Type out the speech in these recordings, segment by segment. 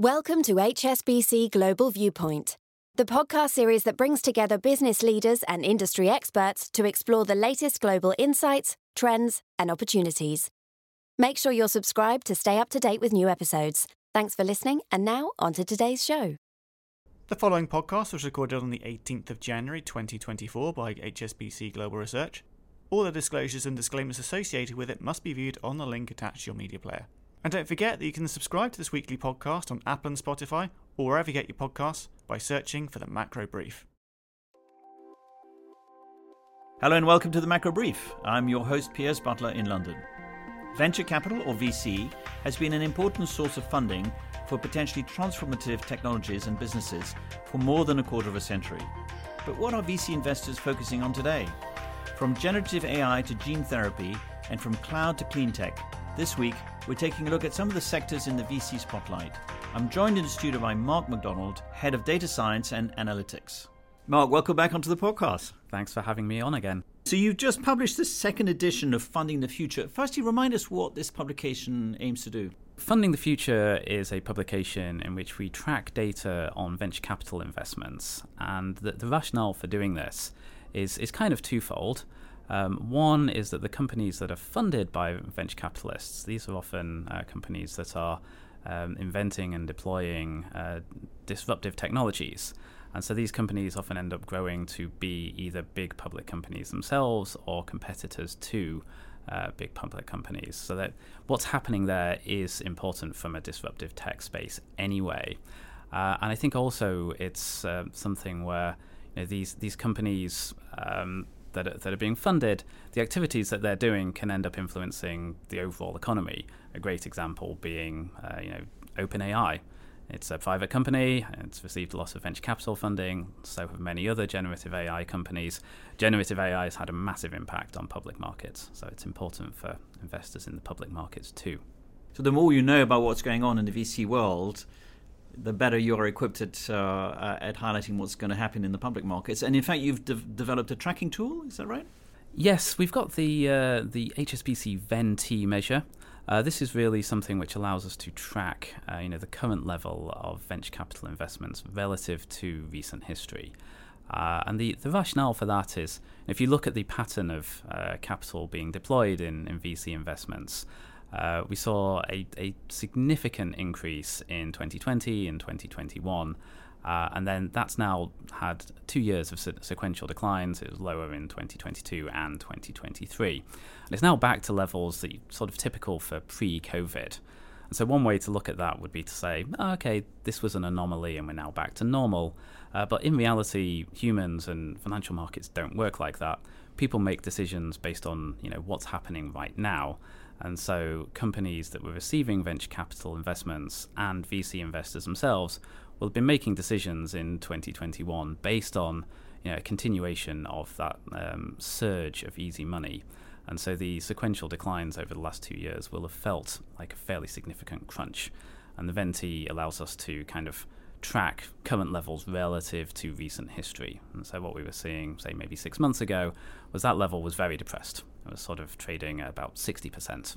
Welcome to HSBC Global Viewpoint, the podcast series that brings together business leaders and industry experts to explore the latest global insights, trends, and opportunities. Make sure you're subscribed to stay up to date with new episodes. Thanks for listening, and now on to today's show. The following podcast was recorded on the 18th of January 2024 by HSBC Global Research. All the disclosures and disclaimers associated with it must be viewed on the link attached to your media player. And don't forget that you can subscribe to this weekly podcast on Apple and Spotify or wherever you get your podcasts by searching for the Macro Brief. Hello and welcome to the Macro Brief. I'm your host, Piers Butler in London. Venture capital, or VC, has been an important source of funding for potentially transformative technologies and businesses for more than a quarter of a century. But what are VC investors focusing on today? From generative AI to gene therapy, and from cloud to clean tech, this week, we're taking a look at some of the sectors in the VC spotlight. I'm joined in the studio by Mark McDonald, Head of Data Science and Analytics. Mark, welcome back onto the podcast. Thanks for having me on again. So, you've just published the second edition of Funding the Future. Firstly, remind us what this publication aims to do. Funding the Future is a publication in which we track data on venture capital investments. And the, the rationale for doing this is, is kind of twofold. Um, one is that the companies that are funded by venture capitalists, these are often uh, companies that are um, inventing and deploying uh, disruptive technologies. And so these companies often end up growing to be either big public companies themselves or competitors to uh, big public companies. So that what's happening there is important from a disruptive tech space anyway. Uh, and I think also it's uh, something where you know, these these companies um, that are, that are being funded, the activities that they're doing can end up influencing the overall economy. A great example being, uh, you know, OpenAI. It's a private company. It's received a lot of venture capital funding. So have many other generative AI companies. Generative AI has had a massive impact on public markets. So it's important for investors in the public markets too. So the more you know about what's going on in the VC world, the better you are equipped at, uh, at highlighting what's going to happen in the public markets. And in fact, you've de- developed a tracking tool. Is that right? Yes, we've got the uh, the HSBC VenT measure. Uh, this is really something which allows us to track, uh, you know, the current level of venture capital investments relative to recent history. Uh, and the, the rationale for that is if you look at the pattern of uh, capital being deployed in, in VC investments, uh, we saw a, a, significant increase in 2020 and 2021. Uh, and then that's now had two years of se- sequential declines. It was lower in 2022 and 2023. And it's now back to levels that sort of typical for pre COVID. And so, one way to look at that would be to say, oh, okay, this was an anomaly and we're now back to normal. Uh, but in reality, humans and financial markets don't work like that. People make decisions based on you know what's happening right now. And so, companies that were receiving venture capital investments and VC investors themselves will have been making decisions in 2021 based on you know, a continuation of that um, surge of easy money. And so, the sequential declines over the last two years will have felt like a fairly significant crunch. And the Venti allows us to kind of track current levels relative to recent history. And so, what we were seeing, say, maybe six months ago, was that level was very depressed. It was sort of trading at about 60%.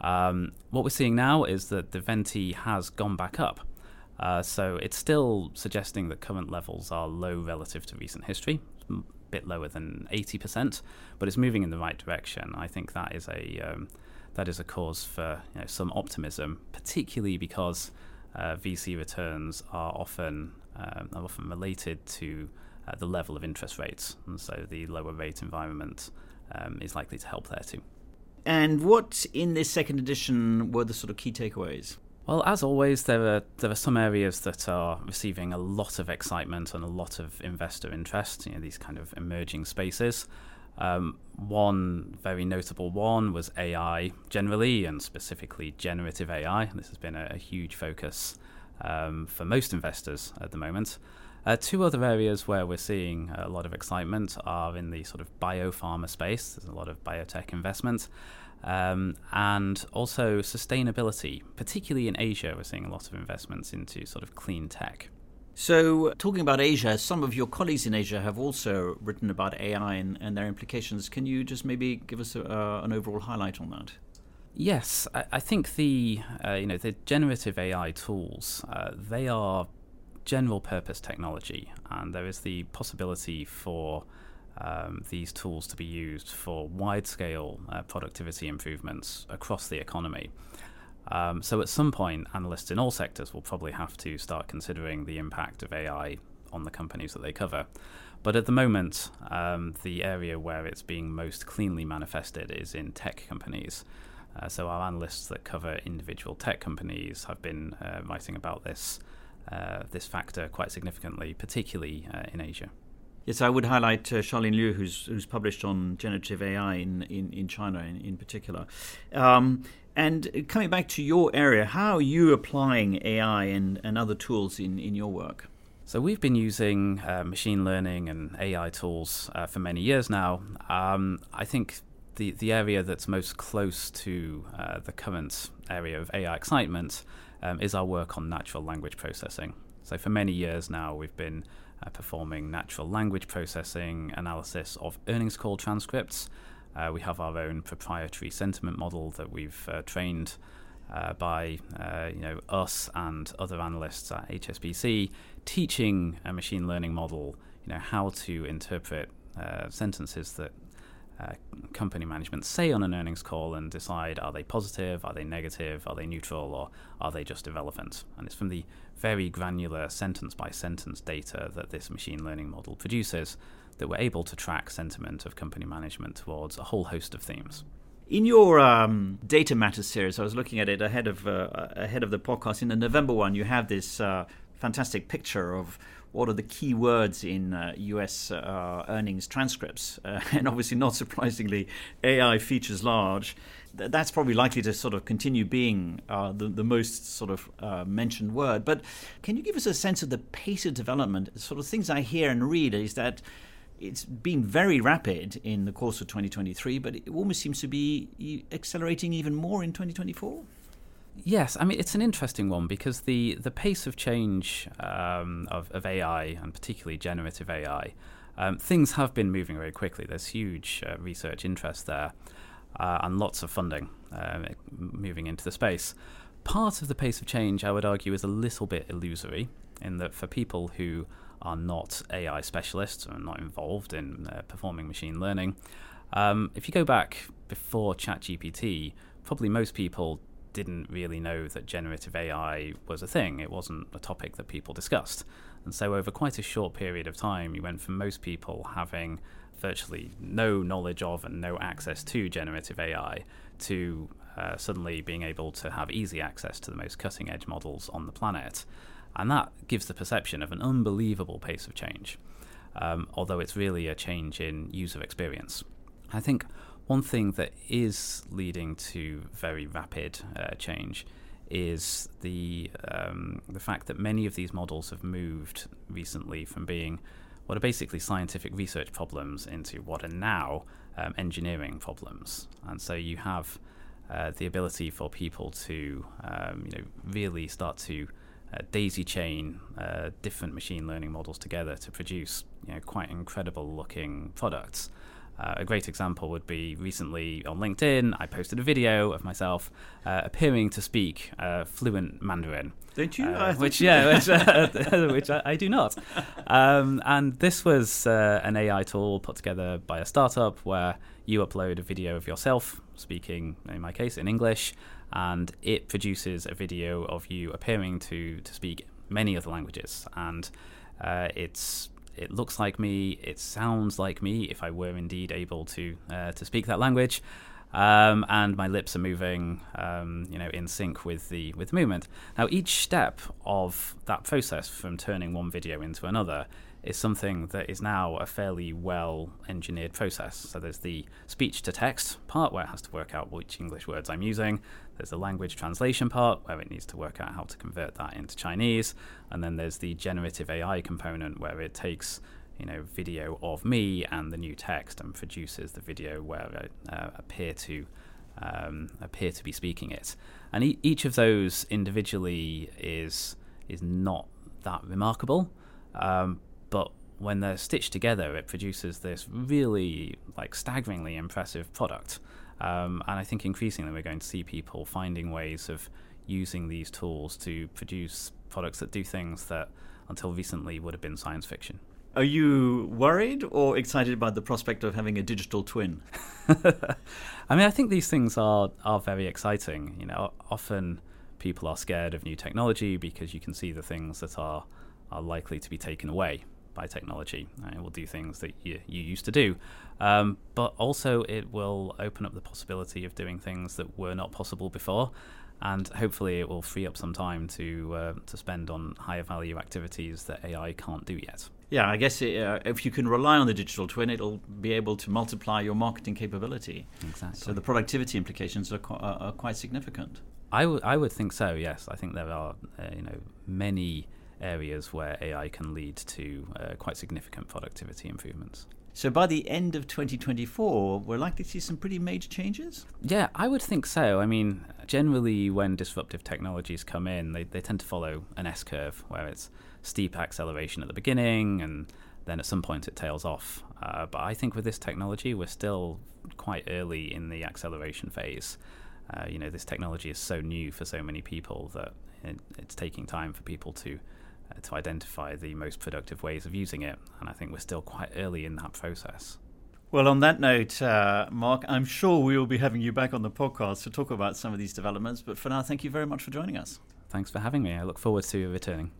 Um, what we're seeing now is that the Venti has gone back up. Uh, so it's still suggesting that current levels are low relative to recent history, a bit lower than 80%, but it's moving in the right direction. I think that is a um, that is a cause for you know, some optimism, particularly because uh, VC returns are often um, are often related to uh, the level of interest rates, and so the lower rate environment um, is likely to help there too. And what in this second edition were the sort of key takeaways? Well, as always, there are there are some areas that are receiving a lot of excitement and a lot of investor interest. You know, these kind of emerging spaces. Um, one very notable one was AI generally, and specifically generative AI. This has been a, a huge focus um, for most investors at the moment. Uh, two other areas where we're seeing a lot of excitement are in the sort of biopharma space. There's a lot of biotech investment. Um, and also sustainability, particularly in Asia, we're seeing a lot of investments into sort of clean tech. So, talking about Asia, some of your colleagues in Asia have also written about AI and, and their implications. Can you just maybe give us a, uh, an overall highlight on that? Yes, I, I think the uh, you know the generative AI tools uh, they are general purpose technology, and there is the possibility for um, these tools to be used for wide scale uh, productivity improvements across the economy. Um, so at some point, analysts in all sectors will probably have to start considering the impact of AI on the companies that they cover. But at the moment, um, the area where it's being most cleanly manifested is in tech companies. Uh, so our analysts that cover individual tech companies have been uh, writing about this this factor quite significantly, particularly uh, in Asia. Yes, I would highlight uh, Charlene Liu, who's who's published on generative AI in in, in China in, in particular. Um, and coming back to your area, how are you applying AI and, and other tools in, in your work? So we've been using uh, machine learning and AI tools uh, for many years now. Um, I think the the area that's most close to uh, the current area of AI excitement um, is our work on natural language processing. So for many years now, we've been uh, performing natural language processing analysis of earnings call transcripts. Uh, we have our own proprietary sentiment model that we've uh, trained uh, by uh, you know us and other analysts at HSBC, teaching a machine learning model you know how to interpret uh, sentences that uh, company management say on an earnings call and decide are they positive, are they negative, are they neutral, or are they just irrelevant. And it's from the very granular sentence by sentence data that this machine learning model produces that we're able to track sentiment of company management towards a whole host of themes. In your um, data matters series, I was looking at it ahead of uh, ahead of the podcast. In the November one, you have this uh, fantastic picture of what are the key words in uh, US uh, earnings transcripts. Uh, and obviously, not surprisingly, AI features large. Th- that's probably likely to sort of continue being uh, the, the most sort of uh, mentioned word. But can you give us a sense of the pace of development? Sort of things I hear and read is that it's been very rapid in the course of 2023, but it almost seems to be accelerating even more in 2024. Yes, I mean it's an interesting one because the the pace of change um, of, of AI and particularly generative AI, um, things have been moving very quickly. There's huge uh, research interest there, uh, and lots of funding uh, moving into the space. Part of the pace of change, I would argue, is a little bit illusory in that for people who are not AI specialists or not involved in uh, performing machine learning, um, if you go back before ChatGPT, probably most people didn't really know that generative AI was a thing. It wasn't a topic that people discussed. And so, over quite a short period of time, you went from most people having virtually no knowledge of and no access to generative AI to uh, suddenly being able to have easy access to the most cutting edge models on the planet. And that gives the perception of an unbelievable pace of change, um, although it's really a change in user experience. I think one thing that is leading to very rapid uh, change is the um, the fact that many of these models have moved recently from being what are basically scientific research problems into what are now um, engineering problems, and so you have uh, the ability for people to um, you know really start to uh, daisy chain uh, different machine learning models together to produce you know quite incredible looking products. Uh, a great example would be recently on LinkedIn, I posted a video of myself uh, appearing to speak uh, fluent Mandarin. Don't you? Uh, which, yeah, which, uh, which I, I, do not. Um, and this was uh, an AI tool put together by a startup where you upload a video of yourself speaking, in my case, in English, and it produces a video of you appearing to, to speak many other languages. And it's it looks like me, it sounds like me if I were indeed able to uh, to speak that language. Um, and my lips are moving, um, you know, in sync with the with the movement. Now, each step of that process, from turning one video into another, is something that is now a fairly well engineered process. So there's the speech to text part where it has to work out which English words I'm using. There's the language translation part where it needs to work out how to convert that into Chinese, and then there's the generative AI component where it takes you know video of me and the new text and produces the video where I uh, appear to um, appear to be speaking it. And e- each of those individually is is not that remarkable, um, but when they're stitched together, it produces this really like staggeringly impressive product. Um, and I think increasingly we're going to see people finding ways of using these tools to produce products that do things that until recently would have been science fiction. Are you worried or excited about the prospect of having a digital twin? I mean, I think these things are are very exciting. You know, often people are scared of new technology because you can see the things that are are likely to be taken away by technology. It will do things that you, you used to do. Um, but also, it will open up the possibility of doing things that were not possible before. And hopefully, it will free up some time to uh, to spend on higher value activities that AI can't do yet. Yeah, I guess it, uh, if you can rely on the digital twin, it'll be able to multiply your marketing capability. Exactly. So the productivity implications are, qu- are quite significant. I, w- I would think so. Yes, I think there are uh, you know many areas where AI can lead to uh, quite significant productivity improvements. So by the end of 2024, we're likely to see some pretty major changes? Yeah, I would think so. I mean, generally, when disruptive technologies come in, they, they tend to follow an S curve where it's steep acceleration at the beginning and then at some point it tails off. Uh, but I think with this technology, we're still quite early in the acceleration phase. Uh, you know, this technology is so new for so many people that it, it's taking time for people to to identify the most productive ways of using it. And I think we're still quite early in that process. Well, on that note, uh, Mark, I'm sure we will be having you back on the podcast to talk about some of these developments. But for now, thank you very much for joining us. Thanks for having me. I look forward to your returning.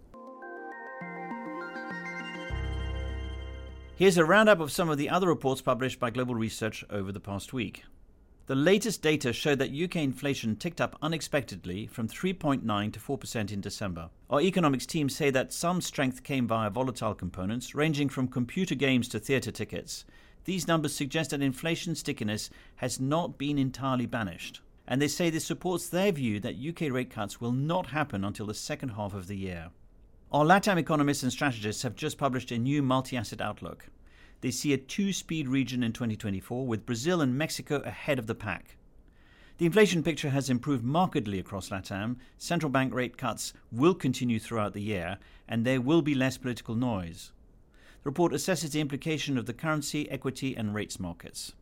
Here's a roundup of some of the other reports published by Global Research over the past week. The latest data showed that UK inflation ticked up unexpectedly from 3.9 to 4% in December. Our economics team say that some strength came via volatile components, ranging from computer games to theatre tickets. These numbers suggest that inflation stickiness has not been entirely banished. And they say this supports their view that UK rate cuts will not happen until the second half of the year. Our LATAM economists and strategists have just published a new multi asset outlook. They see a two speed region in 2024, with Brazil and Mexico ahead of the pack. The inflation picture has improved markedly across LATAM. Central bank rate cuts will continue throughout the year, and there will be less political noise. The report assesses the implication of the currency, equity, and rates markets.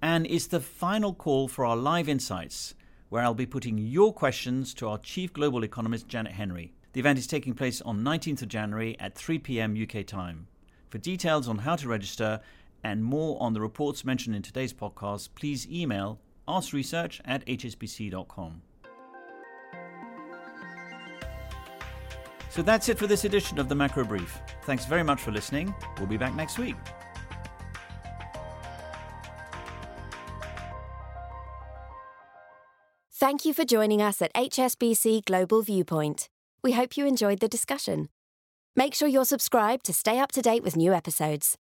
And it's the final call for our live insights, where I'll be putting your questions to our chief global economist, Janet Henry. The event is taking place on 19th of January at 3 p.m. UK time. For details on how to register and more on the reports mentioned in today's podcast, please email askresearch at hsbc.com. So that's it for this edition of the Macro Brief. Thanks very much for listening. We'll be back next week. Thank you for joining us at HSBC Global Viewpoint. We hope you enjoyed the discussion. Make sure you're subscribed to stay up to date with new episodes.